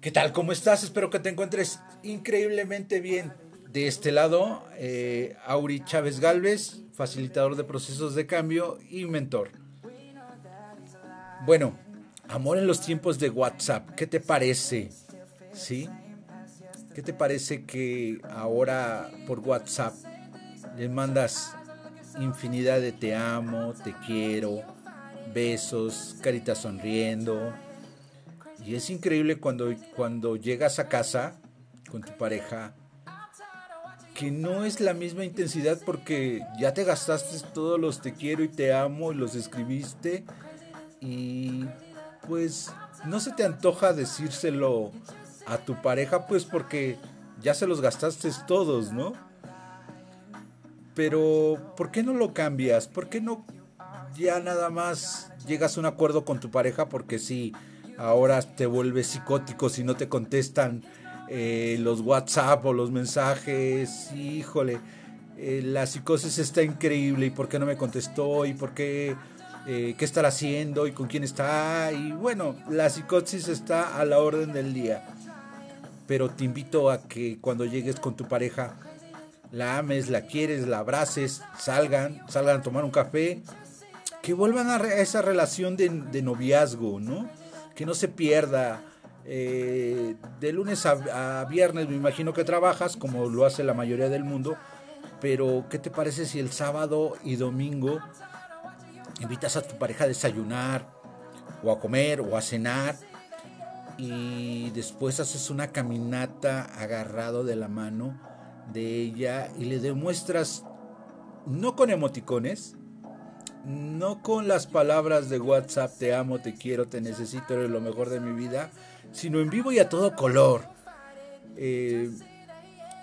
¿Qué tal? ¿Cómo estás? Espero que te encuentres increíblemente bien. De este lado, eh, Auri Chávez Galvez, facilitador de procesos de cambio y mentor. Bueno, amor en los tiempos de WhatsApp, ¿qué te parece? ¿Sí? ¿Qué te parece que ahora por WhatsApp le mandas infinidad de te amo, te quiero, besos, caritas sonriendo? Y es increíble cuando, cuando llegas a casa con tu pareja, que no es la misma intensidad porque ya te gastaste todos los te quiero y te amo y los escribiste y pues no se te antoja decírselo a tu pareja pues porque ya se los gastaste todos, ¿no? Pero ¿por qué no lo cambias? ¿Por qué no ya nada más llegas a un acuerdo con tu pareja? Porque si ahora te vuelves psicótico si no te contestan eh, los WhatsApp o los mensajes, híjole, eh, la psicosis está increíble y por qué no me contestó y por qué, eh, qué estará haciendo y con quién está y bueno, la psicosis está a la orden del día. Pero te invito a que cuando llegues con tu pareja, la ames, la quieres, la abraces, salgan, salgan a tomar un café, que vuelvan a esa relación de, de noviazgo, ¿no? Que no se pierda. Eh, de lunes a, viernes me imagino que trabajas, como lo hace la mayoría del mundo, pero ¿qué te parece si el sábado y domingo invitas a tu pareja a desayunar, o a comer, o a cenar, y después haces una caminata agarrado de la mano de ella y le demuestras, no con emoticones, no con las palabras de WhatsApp, te amo, te quiero, te necesito, eres lo mejor de mi vida, sino en vivo y a todo color. Eh,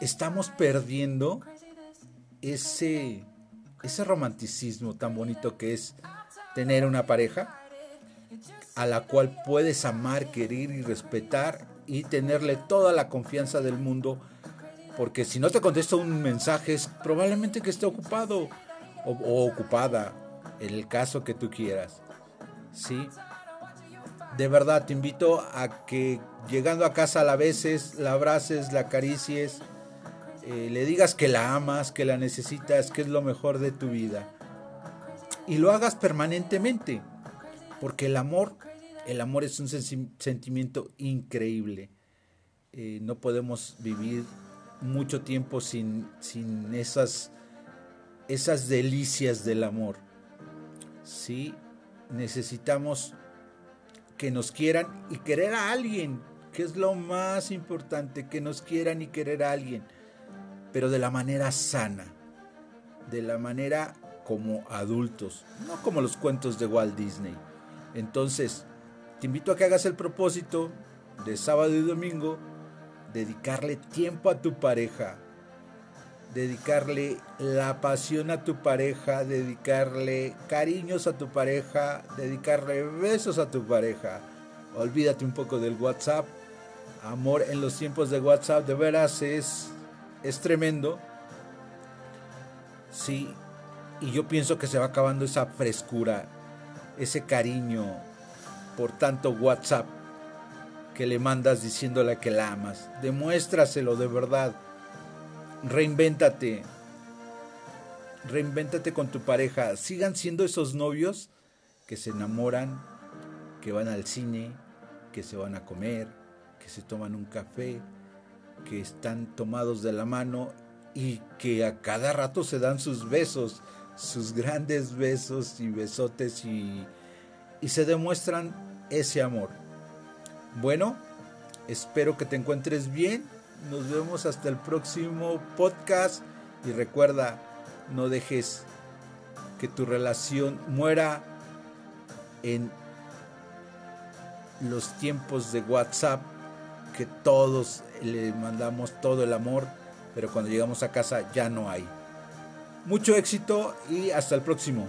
estamos perdiendo ese, ese romanticismo tan bonito que es tener una pareja a la cual puedes amar, querer y respetar y tenerle toda la confianza del mundo, porque si no te contesta un mensaje es probablemente que esté ocupado o ocupada el caso que tú quieras. ¿Sí? De verdad, te invito a que llegando a casa la veces, la abraces, la acaricies, eh, le digas que la amas, que la necesitas, que es lo mejor de tu vida. Y lo hagas permanentemente, porque el amor, el amor es un sentimiento increíble. Eh, no podemos vivir mucho tiempo sin, sin esas, esas delicias del amor. ¿Sí? Necesitamos que nos quieran y querer a alguien, que es lo más importante, que nos quieran y querer a alguien, pero de la manera sana, de la manera como adultos, no como los cuentos de Walt Disney. Entonces, te invito a que hagas el propósito de sábado y domingo, dedicarle tiempo a tu pareja, dedicarle la pasión a tu pareja, dedicarle cariños a tu pareja, dedicarle besos a tu pareja. Olvídate un poco del WhatsApp. Amor en los tiempos de WhatsApp de veras es, es tremendo. Sí, y yo pienso que se va acabando esa frescura, ese cariño por tanto WhatsApp que le mandas diciéndole que la amas. Demuéstraselo de verdad reinvéntate. Reinvéntate con tu pareja. Sigan siendo esos novios que se enamoran, que van al cine, que se van a comer, que se toman un café, que están tomados de la mano y que a cada rato se dan sus besos, sus grandes besos y besotes y, y se demuestran ese amor. Bueno, espero que te encuentres bien nos vemos hasta el próximo podcast y recuerda, no dejes que tu relación muera en los tiempos de WhatsApp que todos le mandamos todo el amor, pero cuando llegamos a casa ya no hay. Mucho éxito y hasta el próximo.